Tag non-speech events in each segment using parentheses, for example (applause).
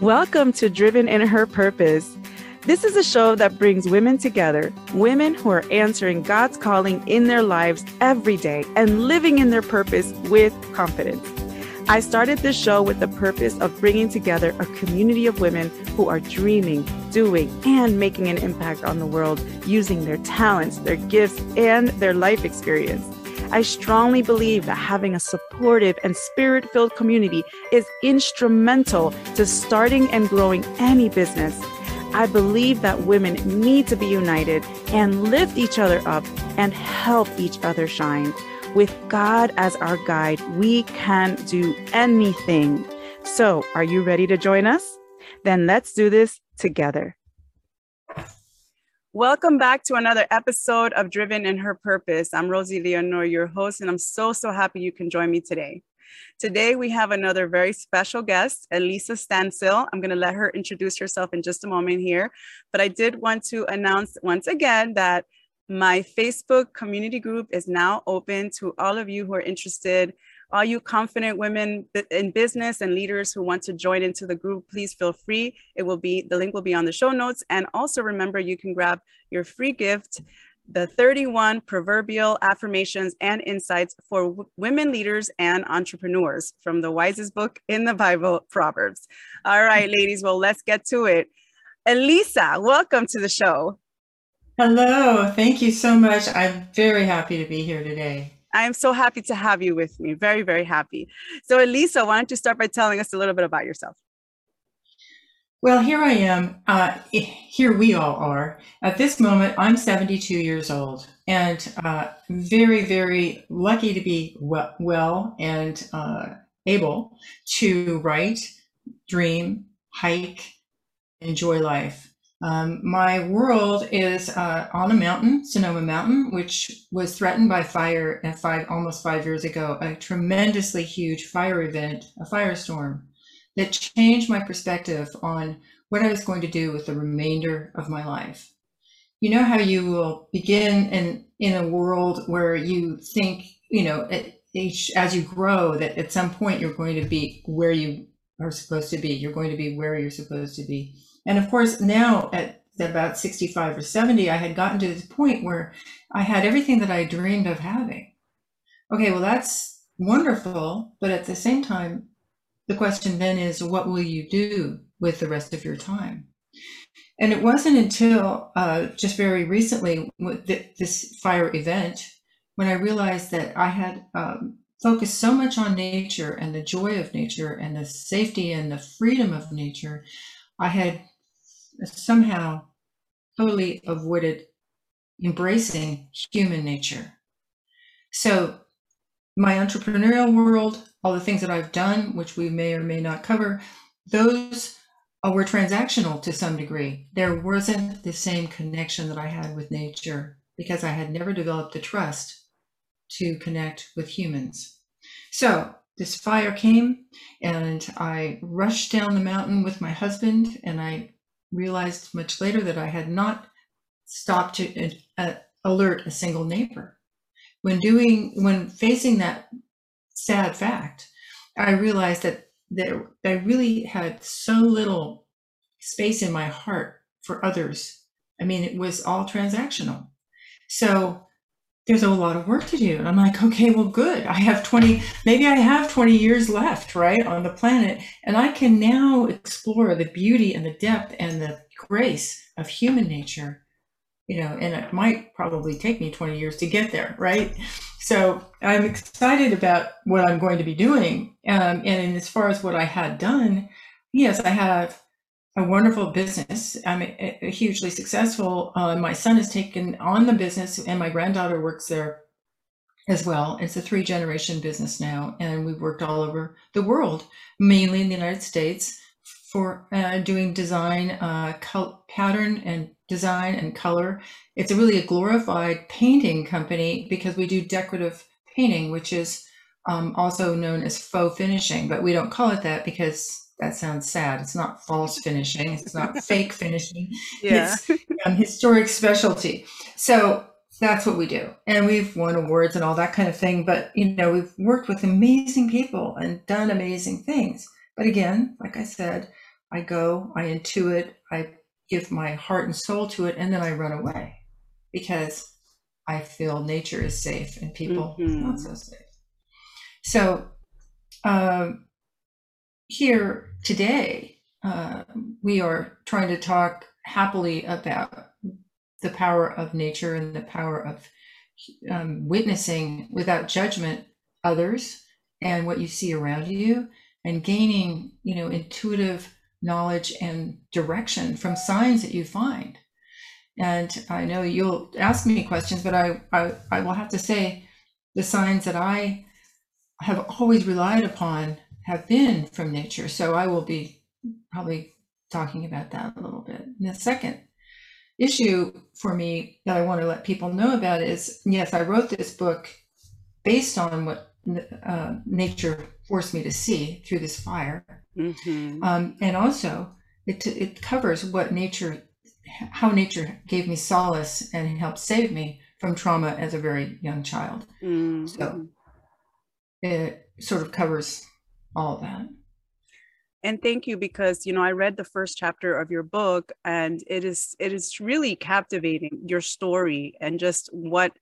Welcome to Driven in Her Purpose. This is a show that brings women together, women who are answering God's calling in their lives every day and living in their purpose with confidence. I started this show with the purpose of bringing together a community of women who are dreaming, doing, and making an impact on the world using their talents, their gifts, and their life experience. I strongly believe that having a supportive and spirit filled community is instrumental to starting and growing any business. I believe that women need to be united and lift each other up and help each other shine. With God as our guide, we can do anything. So, are you ready to join us? Then let's do this together. Welcome back to another episode of Driven in Her Purpose. I'm Rosie Leonor, your host, and I'm so, so happy you can join me today. Today, we have another very special guest, Elisa Stansel. I'm going to let her introduce herself in just a moment here. But I did want to announce once again that my Facebook community group is now open to all of you who are interested all you confident women in business and leaders who want to join into the group, please feel free. It will be, the link will be on the show notes. And also remember, you can grab your free gift, the 31 proverbial affirmations and insights for w- women leaders and entrepreneurs from the wisest book in the Bible, Proverbs. All right, (laughs) ladies, well, let's get to it. Elisa, welcome to the show. Hello, thank you so much. I'm very happy to be here today. I am so happy to have you with me. Very, very happy. So, Elisa, why don't you start by telling us a little bit about yourself? Well, here I am. Uh, here we all are. At this moment, I'm 72 years old and uh, very, very lucky to be well, and uh, able to write, dream, hike, enjoy life. Um, my world is uh, on a mountain, Sonoma Mountain, which was threatened by fire uh, five, almost five years ago, a tremendously huge fire event, a firestorm that changed my perspective on what I was going to do with the remainder of my life. You know how you will begin in, in a world where you think, you know, as you grow, that at some point you're going to be where you are supposed to be. You're going to be where you're supposed to be and of course, now at about 65 or 70, I had gotten to this point where I had everything that I dreamed of having. Okay, well, that's wonderful. But at the same time, the question then is what will you do with the rest of your time? And it wasn't until uh, just very recently, with this fire event, when I realized that I had um, focused so much on nature and the joy of nature and the safety and the freedom of nature, I had somehow totally avoided embracing human nature. So, my entrepreneurial world, all the things that I've done, which we may or may not cover, those uh, were transactional to some degree. There wasn't the same connection that I had with nature because I had never developed the trust to connect with humans. So, this fire came and I rushed down the mountain with my husband and I realized much later that I had not stopped to uh, alert a single neighbor. When doing, when facing that sad fact, I realized that there, I really had so little space in my heart for others. I mean, it was all transactional. So there's a lot of work to do. And I'm like, okay, well, good. I have 20, maybe I have 20 years left, right, on the planet. And I can now explore the beauty and the depth and the grace of human nature, you know, and it might probably take me 20 years to get there, right? So I'm excited about what I'm going to be doing. Um, and as far as what I had done, yes, I have a wonderful business. I'm a, a hugely successful. Uh, my son has taken on the business, and my granddaughter works there as well. It's a three generation business now, and we've worked all over the world, mainly in the United States, for uh, doing design, uh, col- pattern and design and color. It's a really a glorified painting company because we do decorative painting, which is um, also known as faux finishing, but we don't call it that because that sounds sad. It's not false finishing. It's not (laughs) fake finishing. Yeah. It's um, historic specialty. So that's what we do. And we've won awards and all that kind of thing. But, you know, we've worked with amazing people and done amazing things. But again, like I said, I go, I intuit, I give my heart and soul to it, and then I run away because I feel nature is safe and people mm-hmm. not so safe. So um, here today, uh, we are trying to talk happily about the power of nature and the power of um, witnessing without judgment others and what you see around you and gaining you know intuitive knowledge and direction from signs that you find. And i know you'll ask me questions but i i, I will have to say the signs that i have always relied upon have been from nature so i will be probably talking about that a little bit and the second issue for me that i want to let people know about is yes i wrote this book based on what uh, nature forced me to see through this fire. Mm-hmm. Um, and also, it, it covers what nature, how nature gave me solace and helped save me from trauma as a very young child. Mm-hmm. So it sort of covers all that. And thank you because you know I read the first chapter of your book and it is it is really captivating your story and just what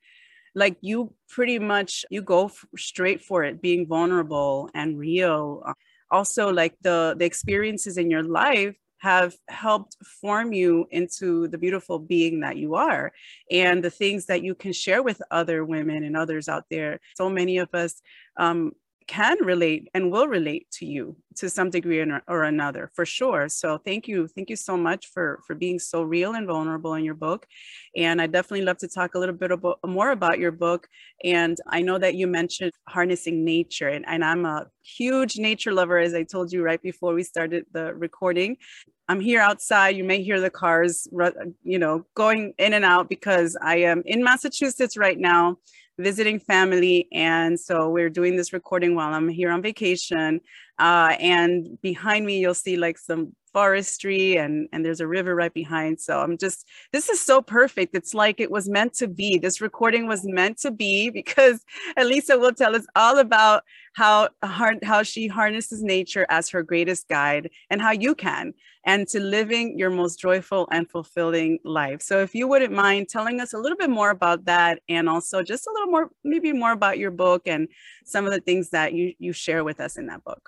like you pretty much you go f- straight for it being vulnerable and real also like the the experiences in your life have helped form you into the beautiful being that you are and the things that you can share with other women and others out there so many of us um, can relate and will relate to you to some degree or another for sure. So thank you thank you so much for for being so real and vulnerable in your book. And i definitely love to talk a little bit about, more about your book. And i know that you mentioned harnessing nature and, and i'm a huge nature lover as i told you right before we started the recording. I'm here outside. You may hear the cars you know going in and out because i am in massachusetts right now visiting family. And so we're doing this recording while I'm here on vacation. Uh, and behind me, you'll see like some forestry and and there's a river right behind. So i'm just this is so perfect. It's like it was meant to be. This recording was meant to be (laughs) because elisa will tell us all about how how she harnesses nature as her greatest guide and how you can and to living your most joyful and fulfilling life. So if you wouldn't mind telling us a little bit more about that and also just a little more maybe more about your book and some of the things that you you share with us in that book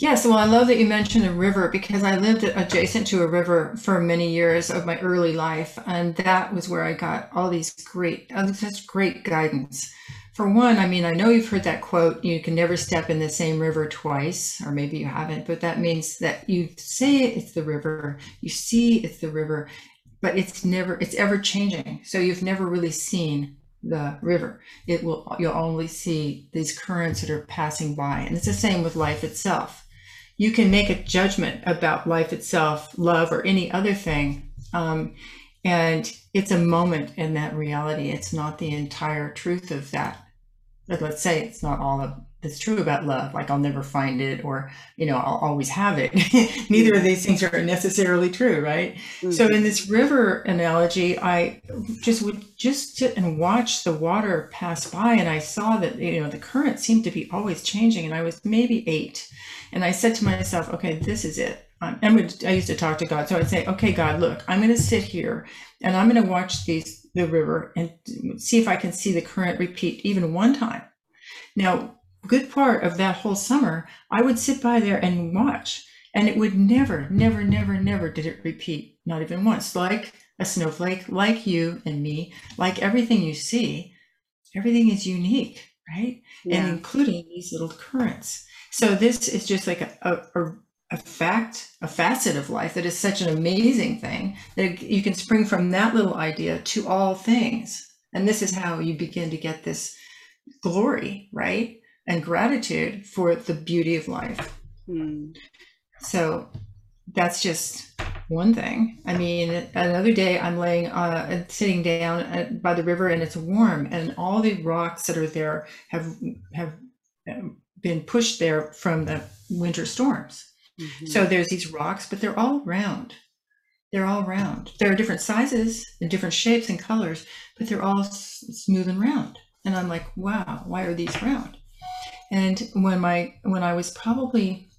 Yes, well, I love that you mentioned a river because I lived adjacent to a river for many years of my early life, and that was where I got all these great, uh, such great guidance. For one, I mean, I know you've heard that quote, you can never step in the same river twice, or maybe you haven't, but that means that you say it's the river, you see it's the river, but it's never, it's ever changing. So you've never really seen the river. It will you'll only see these currents that are passing by. And it's the same with life itself. You can make a judgment about life itself, love, or any other thing. Um, and it's a moment in that reality. It's not the entire truth of that. But let's say it's not all of that's true about love like i'll never find it or you know i'll always have it. (laughs) Neither of these things are necessarily true right? Mm-hmm. so in this river analogy i just would just sit and watch the water pass by and i saw that you know the current seemed to be always changing and i was maybe eight. And i said to myself okay this is it. I'm, I'm gonna, I used to talk to God, so I'd say, "Okay, God, look, I'm going to sit here, and I'm going to watch these the river and see if I can see the current repeat even one time." Now, good part of that whole summer, I would sit by there and watch. And it would never, never, never, never did it repeat, not even once. Like a snowflake, like you and me, like everything you see, everything is unique, right? Yeah. And including these little currents. So this is just like a, a, a fact, a facet of life that is such an amazing thing that you can spring from that little idea to all things. And this is how you begin to get this glory, right? And gratitude for the beauty of life. Mm. So that's just one thing. I mean, another day I'm laying, uh, sitting down uh, by the river and it's warm, and all the rocks that are there have have um, been pushed there from the winter storms. Mm-hmm. So there's these rocks, but they're all round. They're all round. There are different sizes and different shapes and colors, but they're all s- smooth and round. And I'm like, wow, why are these round? And when my when I was probably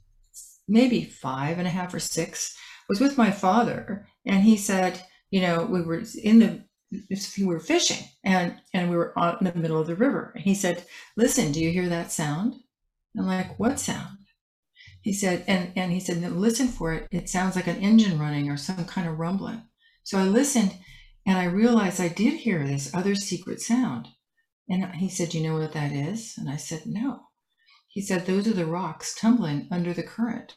maybe five and a half or six, was with my father, and he said, you know, we were in the we were fishing and and we were out in the middle of the river. And he said listen do you hear that sound? I'm like what sound? He said and and he said listen for it. It sounds like an engine running or some kind of rumbling. So i listened and i realized i did hear this other secret sound. And he said you know what that is? And i said no he said those are the rocks tumbling under the current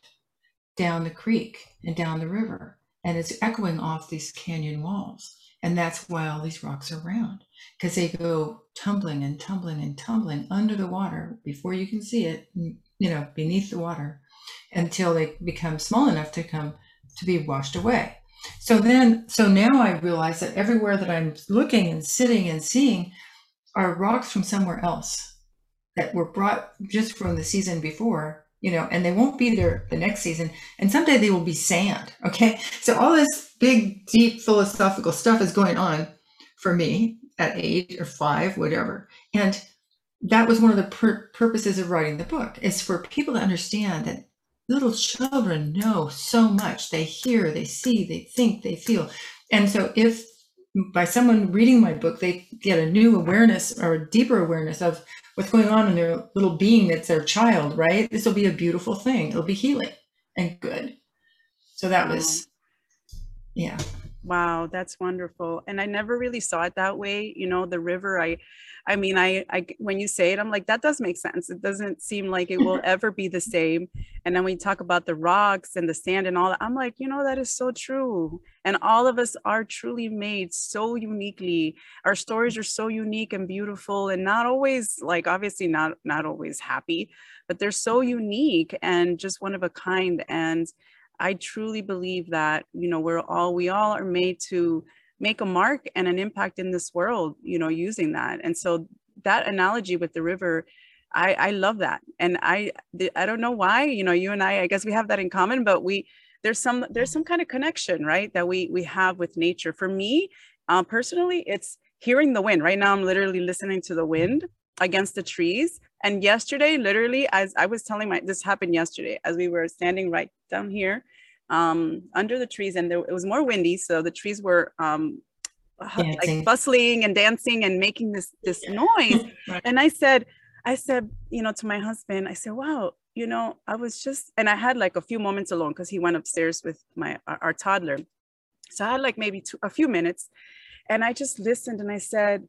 down the creek and down the river and it's echoing off these canyon walls and that's why all these rocks are round, because they go tumbling and tumbling and tumbling under the water before you can see it, you know, beneath the water until they become small enough to come to be washed away. So then, so now I realize that everywhere that I'm looking and sitting and seeing are rocks from somewhere else that were brought just from the season before you know, and they won't be there the next season. And someday they will be sand. (laughs) Okay. So all this big, deep philosophical stuff is going on for me at eight or five, whatever. And that was one of the pur- purposes of writing the book is for people to understand that little children know so much. They hear, they see, they think, they feel. And so if by someone reading my book, they get a new awareness or a deeper awareness of what's going on in their little being that's their child, right? This will be a beautiful thing. It'll be healing and good. So that was, yeah. Wow, that's wonderful. And I never really saw it that way. You know, the river, I, I mean, I, I, when you say it, I'm like, that does make sense. It doesn't seem like it will (laughs) ever be the same. And then we talk about the rocks and the sand and all that, I'm like, you know, that is so true. And all of us are truly made so uniquely. Our stories are so unique and beautiful and not always like, obviously not, not always happy, but they're so mm-hmm. unique and just one of a kind. And I truly believe that, you know, we're all, we all are made to make a mark and an impact in this world, you know, using that. And so that analogy with the river, I, I love that. And I, I don't know why, you know, you and I, I guess we have that in common, but we, there's some, there's some kind of connection, right. That we, we have with nature. For me, uh, personally, it's hearing the wind. Right now, I'm literally listening to the wind against the trees. And yesterday, literally, as I was telling my, this happened yesterday, as we were standing right down here um, under the trees, and there, it was more windy, so the trees were um, like bustling and dancing and making this this yeah. noise. (laughs) right. And I said, I said, you know, to my husband, I said, wow, you know, I was just, and I had like a few moments alone because he went upstairs with my our, our toddler. So I had like maybe two, a few minutes, and I just listened and I said,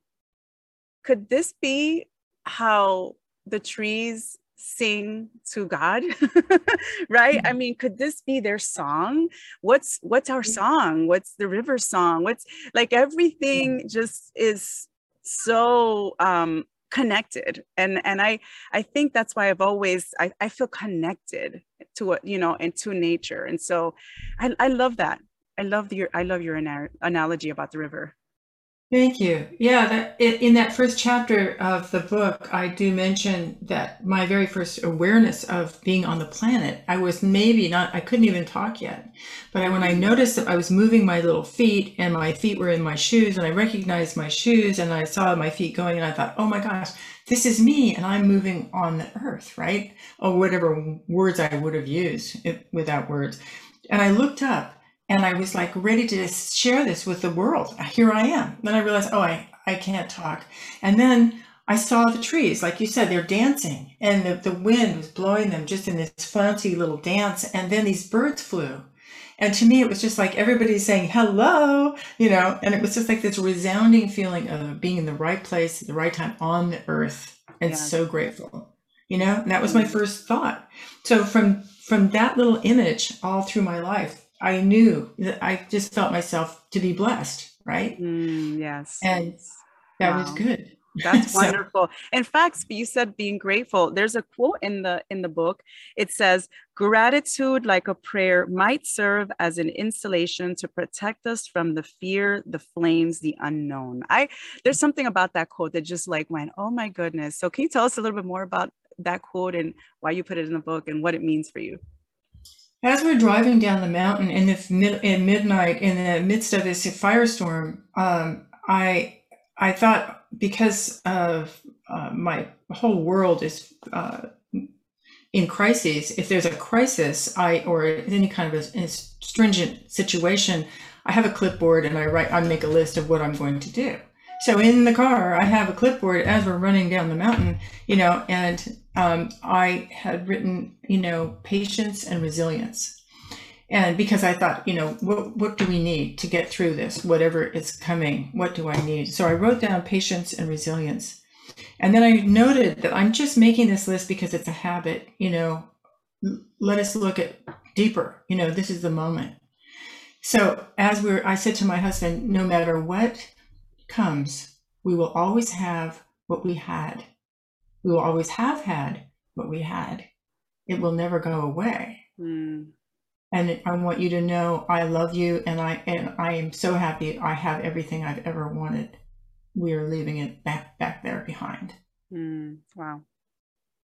could this be how the trees sing to God, (laughs) right? Mm-hmm. I mean, could this be their song? What's what's our song? What's the river song? What's like everything just is so um connected and and i i think that's why i've always i, I feel connected to what you know and to nature and so i i love that i love your i love your analogy about the river Thank you. Yeah, that, in that first chapter of the book, I do mention that my very first awareness of being on the planet, I was maybe not, I couldn't even talk yet. But when I noticed that I was moving my little feet and my feet were in my shoes and I recognized my shoes and I saw my feet going and I thought, oh my gosh, this is me and I'm moving on the earth, right? Or whatever words I would have used without words. And I looked up and I was like ready to share this with the world. Here I am. Then I realized, oh, I, I can't talk. And then I saw the trees, like you said, they're dancing and the, the wind was blowing them just in this fancy little dance. And then these birds flew. And to me, it was just like everybody saying hello, you know, and it was just like this resounding feeling of being in the right place at the right time on the earth. And yeah. so grateful, you know, and that was my mm. first thought. So from, from that little image all through my life, I knew that I just felt myself to be blessed, right? Mm, yes. And that wow. was good. That's (laughs) so. wonderful. In fact, you said being grateful. There's a quote in the in the book. It says, "Gratitude, like a prayer, might serve as an insulation to protect us from the fear, the flames, the unknown." I there's something about that quote that just like went, "Oh my goodness!" So can you tell us a little bit more about that quote and why you put it in the book and what it means for you? As we're driving down the mountain in the mid, in midnight, in the midst of this firestorm, um, I I thought because of uh, my whole world is uh, in crises, if there's a crisis, I or any kind of a, a stringent situation, I have a clipboard and I write, I make a list of what I'm going to do. So in the car, I have a clipboard as we're running down the mountain, you know, and um, I had written, you know, patience and resilience. And because I thought, you know, what, what do we need to get through this, whatever is coming? What do I need? So I wrote down patience and resilience. And then I noted that I'm just making this list because it's a habit, you know, let us look at deeper, you know, this is the moment. So as we're, I said to my husband, no matter what comes, we will always have what we had. We will always have had what we had. It will never go away. Mm. And I want you to know I love you and I and I am so happy I have everything I've ever wanted. We are leaving it back back there behind. Mm. Wow.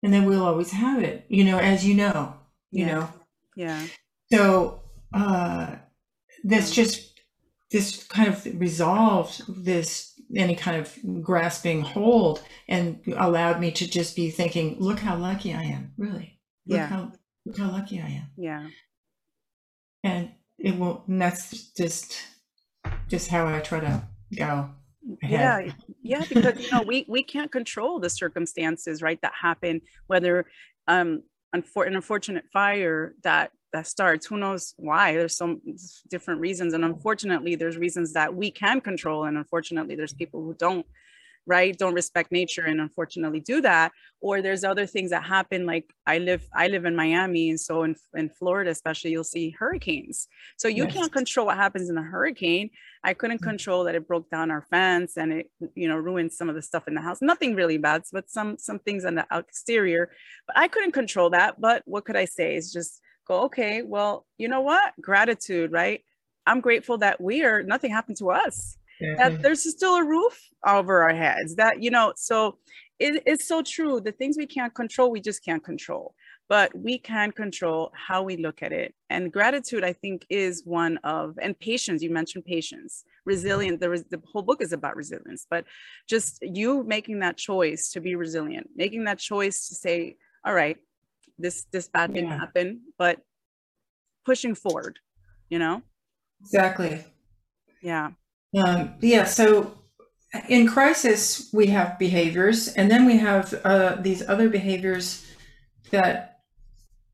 And then we'll always have it, you know, as you know, you yeah. know. Yeah. So uh this just this kind of resolved this any kind of grasping hold and allowed me to just be thinking, look how lucky I am, really. Look yeah. how look how lucky I am. Yeah. And it will and that's just just how I try to go. Ahead. Yeah, yeah, because you know we we can't control the circumstances, right? That happen, whether um unfor- an unfortunate fire that that starts who knows why? There's some different reasons and unfortunately there's reasons that we can control and unfortunately there's people who don't right? Don't respect nature and unfortunately do that. Or there's other things that happen like i live i live in miami and so in, in florida especially you'll see hurricanes. So you yes. can't control what happens in a hurricane. I couldn't mm-hmm. control that it broke down our fence and it you know ruined some of the stuff in the house. Nothing really bad but some some things on the exterior. But i couldn't control that but what could i say? Is just go okay well you know what? Gratitude right? I'm grateful that we are nothing happened to us. That there's still a roof over our heads that you know so it, it's so true. The things we can't control we just can't control but we can control how we look at it. And gratitude i think is one of and patience you mentioned patience resilient there is the whole book is about resilience but just you making that choice to be resilient making that choice to say all right this this bad didn't yeah. happen but pushing forward you know? Exactly. Yeah. Um, yeah, so in crisis, we have behaviors, and then we have uh, these other behaviors that,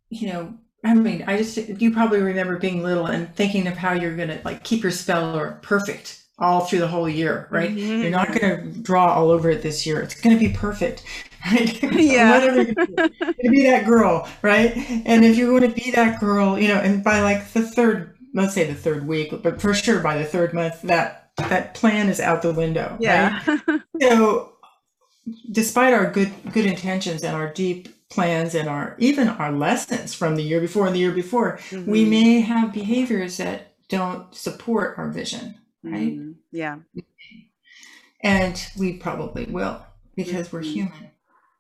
you know, I mean, I just, you probably remember being little and thinking of how you're going to like keep your spell or perfect all through the whole year, right? Mm-hmm. You're not going to draw all over it this year. It's going to be perfect, (laughs) right? Yeah. to (laughs) be that girl, right? And if you want to be that girl, you know, and by like the third, let's say the third week, but for sure by the third month, that that plan is out the window. Yeah. Right? (laughs) so despite our good good intentions and our deep plans and our even our lessons from the year before and the year before, mm-hmm. we may have behaviors that don't support our vision. Right. Mm-hmm. Yeah. And we probably will because mm-hmm. we're human.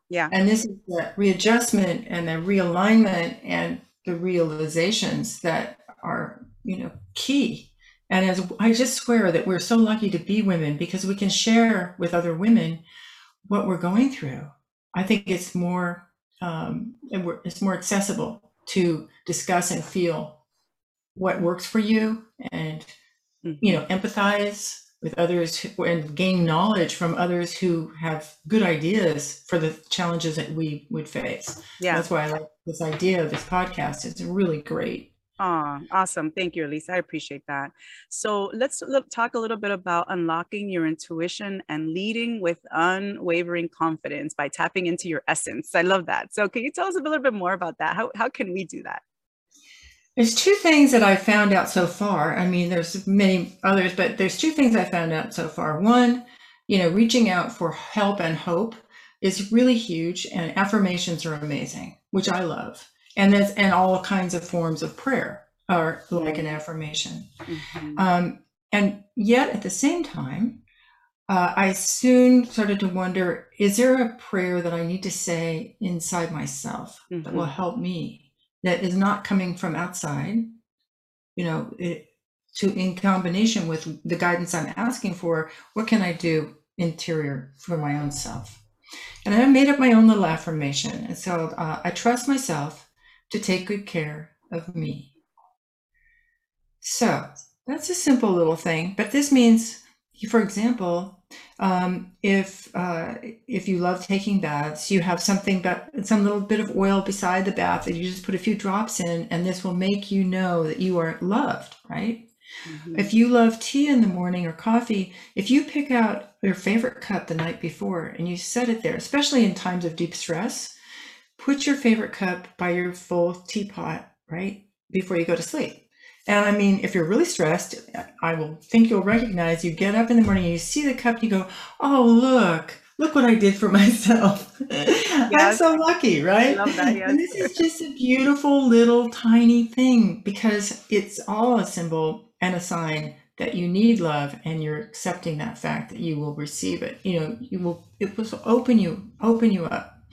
Yeah. And this is the readjustment and the realignment and the realizations that are, you know, key and as I just swear that we're so lucky to be women because we can share with other women what we're going through. I think it's more um, it's more accessible to discuss and feel what works for you, and mm-hmm. You know mm-hmm. empathize with others who, and gain knowledge from others who have good ideas for the challenges that we would face. Yeah, that's why I like this idea of this podcast. It's really great. Oh, awesome. Thank you, Elise. I appreciate that. So let's look, talk a little bit about unlocking your intuition and leading with unwavering confidence by tapping into your essence. I love that. So can you tell us a little bit more about that? How, how can we do that? There's two things that I found out so far. I mean, there's many others, but there's two things I found out so far. One, you know, reaching out for help and hope is really huge, and affirmations are amazing, which I love and that's and all kinds of forms of prayer are like an affirmation mm-hmm. um, and yet at the same time uh, i soon started to wonder is there a prayer that i need to say inside myself mm-hmm. that will mm-hmm. help me that is not coming from outside you know it, to in combination with the guidance i'm asking for what can i do interior for my own self And I made up my own little affirmation. And so uh, I trust myself to take good care of me. So that's a simple little thing, but this means, for example, um, if uh, if you love taking baths, you have something but some little bit of oil beside the bath that you just put a few drops in, and this will make you know that you are loved, right? Mm-hmm. If you love tea in the morning or coffee, if you pick out your favorite cup the night before and you set it there, especially in times of deep stress, put your favorite cup by your full teapot, right? Before you go to sleep. And I mean, if you're really stressed, I will think you'll recognize you get up in the morning and you see the cup, you go, oh, look, look what I did for (laughs) myself. Yes. I'm so lucky, right? That, yes. And this is (laughs) just a beautiful little tiny thing because it's all a symbol and a sign that you need love and you're accepting that fact that you will receive it you know you will it will open you open you up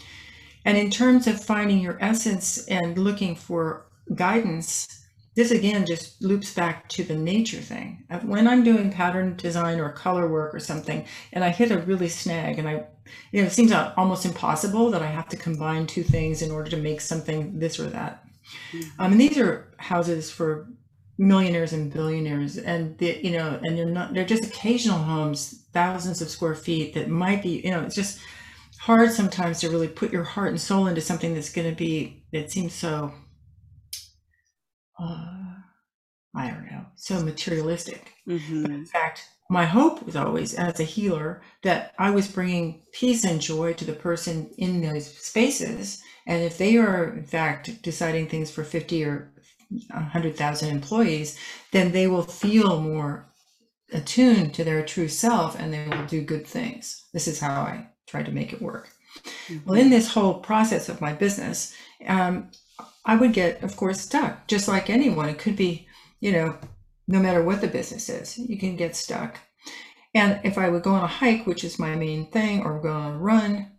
and in terms of finding your essence and looking for guidance this again just loops back to the nature thing when i'm doing pattern design or color work or something and i hit a really snag and i you know it seems almost impossible that i have to combine two things in order to make something this or that mm-hmm. um, and these are houses for millionaires and billionaires and the, you know and they're not they're just occasional homes thousands of square feet that might be you know it's just hard sometimes to really put your heart and soul into something that's going to be it seems so uh, i don't know so materialistic mm-hmm. in fact my hope was always as a healer that i was bringing peace and joy to the person in those spaces and if they are in fact deciding things for 50 or 100,000 employees, then they will feel more attuned to their true self and they will do good things. This is how I tried to make it work. Mm-hmm. Well, in this whole process of my business, um, I would get, of course, stuck, just like anyone. It could be, you know, no matter what the business is, you can get stuck. And if I would go on a hike, which is my main thing, or go on a run,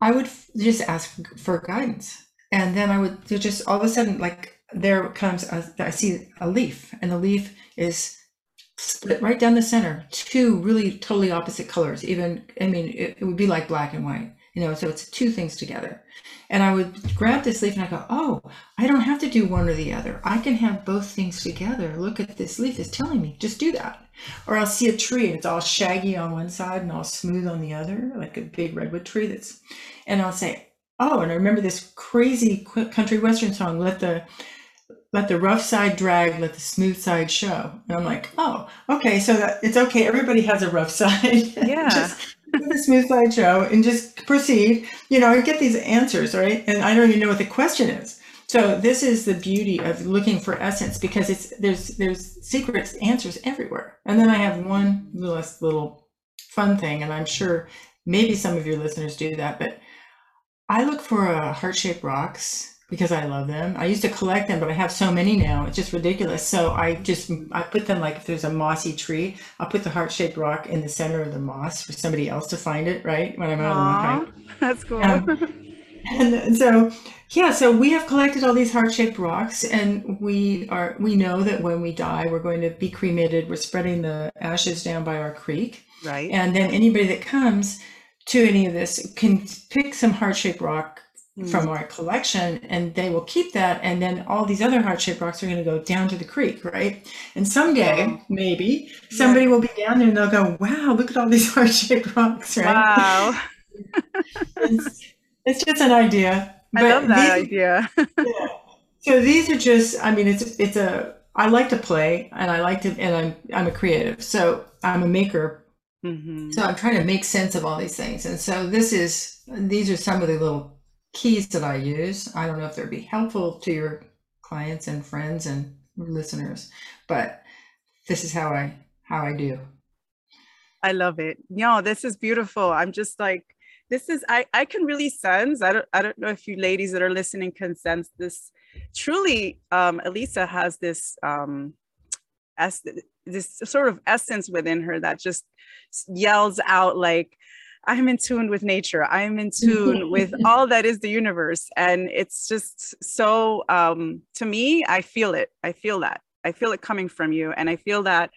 I would just ask for guidance. And then I would just all of a sudden, like there comes, a, I see a leaf, and the leaf is split right down the center, two really totally opposite colors. Even, I mean, it, it would be like black and white, you know, so it's two things together. And I would grab this leaf and I go, oh, I don't have to do one or the other. I can have both things together. Look at this leaf is telling me, just do that. Or I'll see a tree and it's all shaggy on one side and all smooth on the other, like a big redwood tree that's, and I'll say, oh, and I remember this crazy country western song, let the let the rough side drag, let the smooth side show. And I'm like, oh, okay, so that it's okay. Everybody has a rough (laughs) side. Yeah. just the smooth side show and just proceed. You know, I get these answers, right? And I don't even know what the question is. So this is the beauty of looking for essence because it's there's there's secrets answers everywhere. And then I have one last little fun thing, and I'm sure maybe some of your listeners do that, but I look for a heart-shaped rocks because I love them. I used to collect them, but I have so many now. It's just ridiculous. So I just I put them like if there's a mossy tree, I'll put the heart shaped rock in the center of the moss for somebody else to find it. Right when I'm out on the hike. That's cool. Um, and so yeah, so we have collected all these heart shaped rocks, and we are we know that when we die, we're going to be cremated. We're spreading the ashes down by our creek. Right. And then anybody that comes to any of this can pick some heart shaped rock mm. from our collection and they will keep that and then all these other heart-shaped rocks are going to go down to the creek right and someday maybe somebody yeah. will be down there and they'll go wow look at all these (laughs) heart-shaped rocks right wow (laughs) it's, it's, just an idea i love that these, idea (laughs) yeah. so these are just i mean it's it's a i like to play and i like to and i'm i'm a creative so i'm a maker Mm-hmm. So I'm trying to make sense of all these things. And so this is these are some of the little keys that I use. I don't know if they'd be helpful to your clients and friends and listeners, but this is how I how I do. I love it. No, this is beautiful. I'm just like this is I I can really sense. I don't I don't know if you ladies that are listening can sense this. Truly, um, Elisa has this um, as this sort of essence within her that just yells out like I'm in tune with nature. I'm in (laughs) tune with all that is the universe. And it's just so, um, to me, I feel it. I feel that. I feel it coming from you. And I feel that,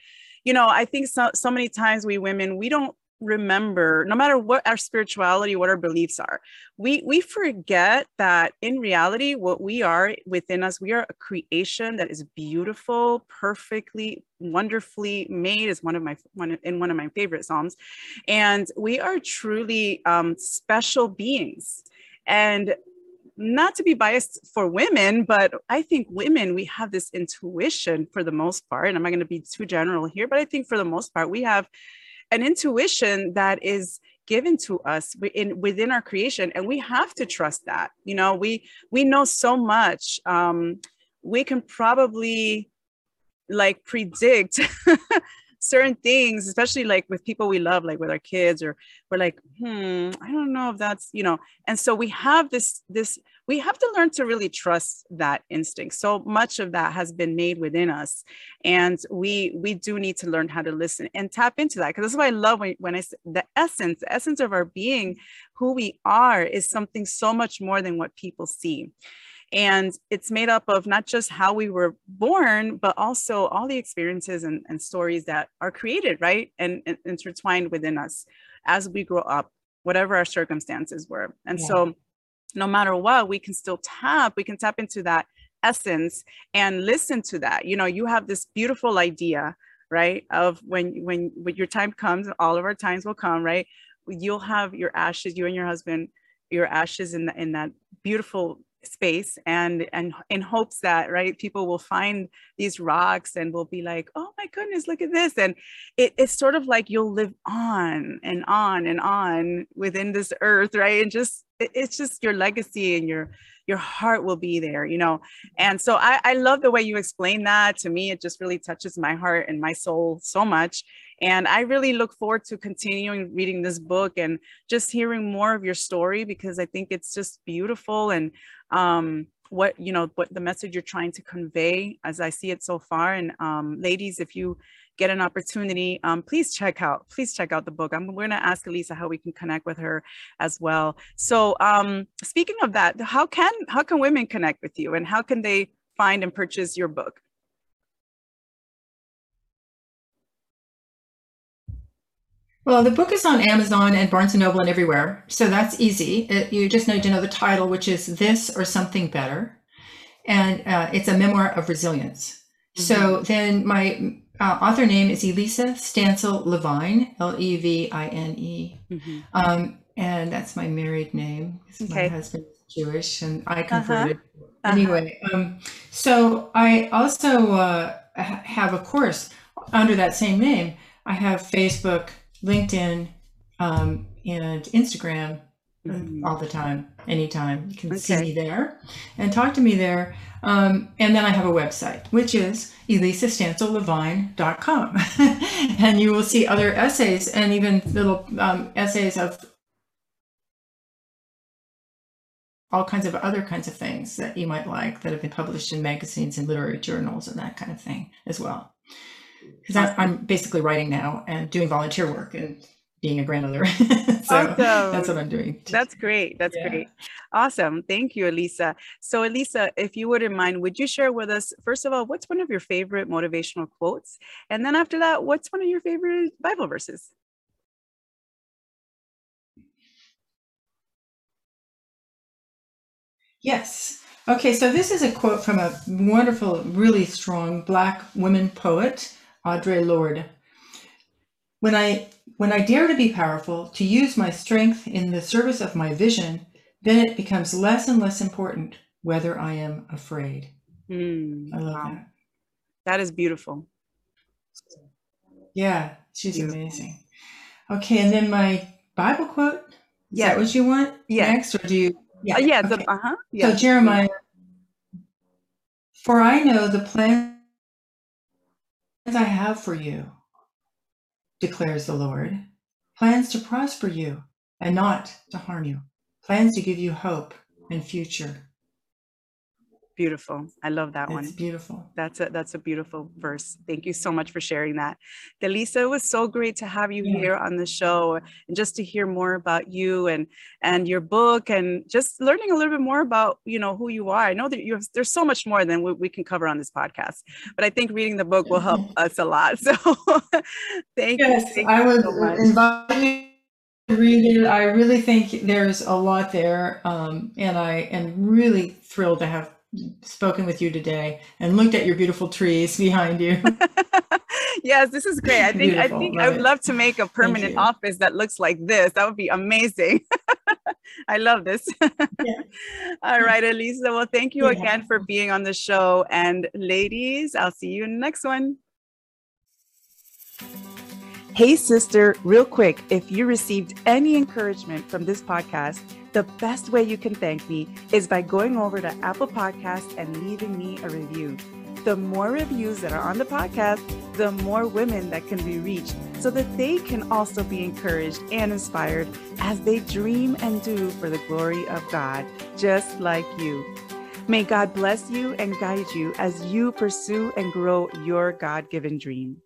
you know, I think so, so many times we women, we don't, remember no matter what our spirituality what our beliefs are we we forget that in reality what we are within us we are a creation that is beautiful perfectly wonderfully made is one of my one in one of my favorite psalms and we are truly um, special beings and not to be biased for women, but I think women, we have this intuition for the most part. And I'm not going to be too general here, but I think for the most part, we have an intuition that is given to us in within our creation and we have to trust that you know? We we know so much um we can probably like predict (laughs) certain things, especially like with people we love, like with our kids, or we're like, hmm, I don't know if that's, you know, and so we have this, this, we have to learn to really trust that instinct. So much of that has been made within us. And we we do need to learn how to listen and tap into that. Because that's why I love when, when I the essence, the essence of our being, who we are, is something so much more than what people see. And it's made up of not just how we were born, but also all the experiences and, and stories that are created, right? And, and, intertwined within us as we grow up, whatever our circumstances were. And yeah. so no matter what, we can still tap, we can tap into that essence and listen to that. You know, you have this beautiful idea, right? Of when when when your time comes, and all of our times will come, right? You'll have your ashes, you and your husband, your ashes in the, in that beautiful space and and in hopes that right people will find these rocks and will be like oh my goodness look at this and it, it's sort of like you'll live on and on and on within this earth right and just it's just your legacy and your your heart will be there you know? And so I, I love the way you explain that. To me it just really touches my heart and my soul so much. And I really look forward to continuing reading this book and just hearing more of your story because I think it's just beautiful and um, what you know what the message you're trying to convey as I see it so far. And um, ladies, if you get an opportunity, um, please check out please check out the book. I'm going to ask Elisa how we can connect with her as well. So um, speaking of that, how can how can women connect with you and how can they find and purchase your book? Well, the book is on Amazon and Barnes and Noble and everywhere, so that's easy. It, you just need to know the title, which is "This or Something Better," and uh, it's a memoir of resilience. Mm-hmm. So then, my uh, author name is Elisa Stansel Levine, L E V I N E, mm-hmm. um, and that's my married name. Okay. My husband is Jewish, and I converted. Uh-huh. Uh-huh. Anyway, um, so I also uh, have a course under that same name. I have Facebook LinkedIn, um, and Instagram mm-hmm. all the time, anytime. You can okay. see me there and talk to me there. Um, and then I have a website, which is elisastanselevine.com. (laughs) and you will see other essays and even little um, essays of all kinds of other kinds of things that you might like that have been published in magazines and literary journals and that kind of thing as well because I'm basically writing now and doing volunteer work and being a grandmother. (laughs) so awesome. that's what I'm doing. That's great. That's yeah. great. Awesome. Thank you, Elisa. So, Elisa, if you wouldn't mind, would you share with us, first of all, what's one of your favorite motivational quotes? And then after that, what's one of your favorite Bible verses? Yes. Okay, so this is a quote from a wonderful, really strong Black women poet Audre Lorde. When I when I dare to be powerful, to use my strength in the service of my vision, then it becomes less and less important whether I am afraid. Mm, I love wow. that. That is beautiful. Yeah, she's beautiful. amazing. Okay, and then my Bible quote. Is yeah. that what you want yeah. next, or do you? Yeah, uh, yeah. Okay. The, uh-huh. yeah. So Jeremiah, for I know the plan I have for you, declares the Lord plans to prosper you and not to harm you, plans to give you hope and future. Beautiful. I love that one. It's one. beautiful. That's a that's a beautiful verse. Thank you so much for sharing that. Delisa, it was so great to have you Yeah. here on the show and just to hear more about you and and your book and just learning a little bit more about you know who you are. I know that you have, there's so much more than we, we can cover on this podcast, but I think reading the book will help (laughs) us a lot. (laughs) So thank you. Yes, Thank I you would so invite you to read it. I really think there's a lot there, um, and I am really thrilled to have spoken with you today and looked at your beautiful trees behind you. (laughs) yes, this is great. I think Beautiful, I think love I would it. love to make a permanent office that looks like this. That would be amazing. (laughs) I love this. (laughs) All right, Elisa. Well, thank you Yeah. again for being on the show. And ladies, I'll see you in the next one. Hey, sister, real quick, if you received any encouragement from this podcast, the best way you can thank me is by going over to Apple Podcasts and leaving me a review. The more reviews that are on the podcast, the more women that can be reached so that they can also be encouraged and inspired as they dream and do for the glory of God, just like you. May God bless you and guide you as you pursue and grow your God given dream.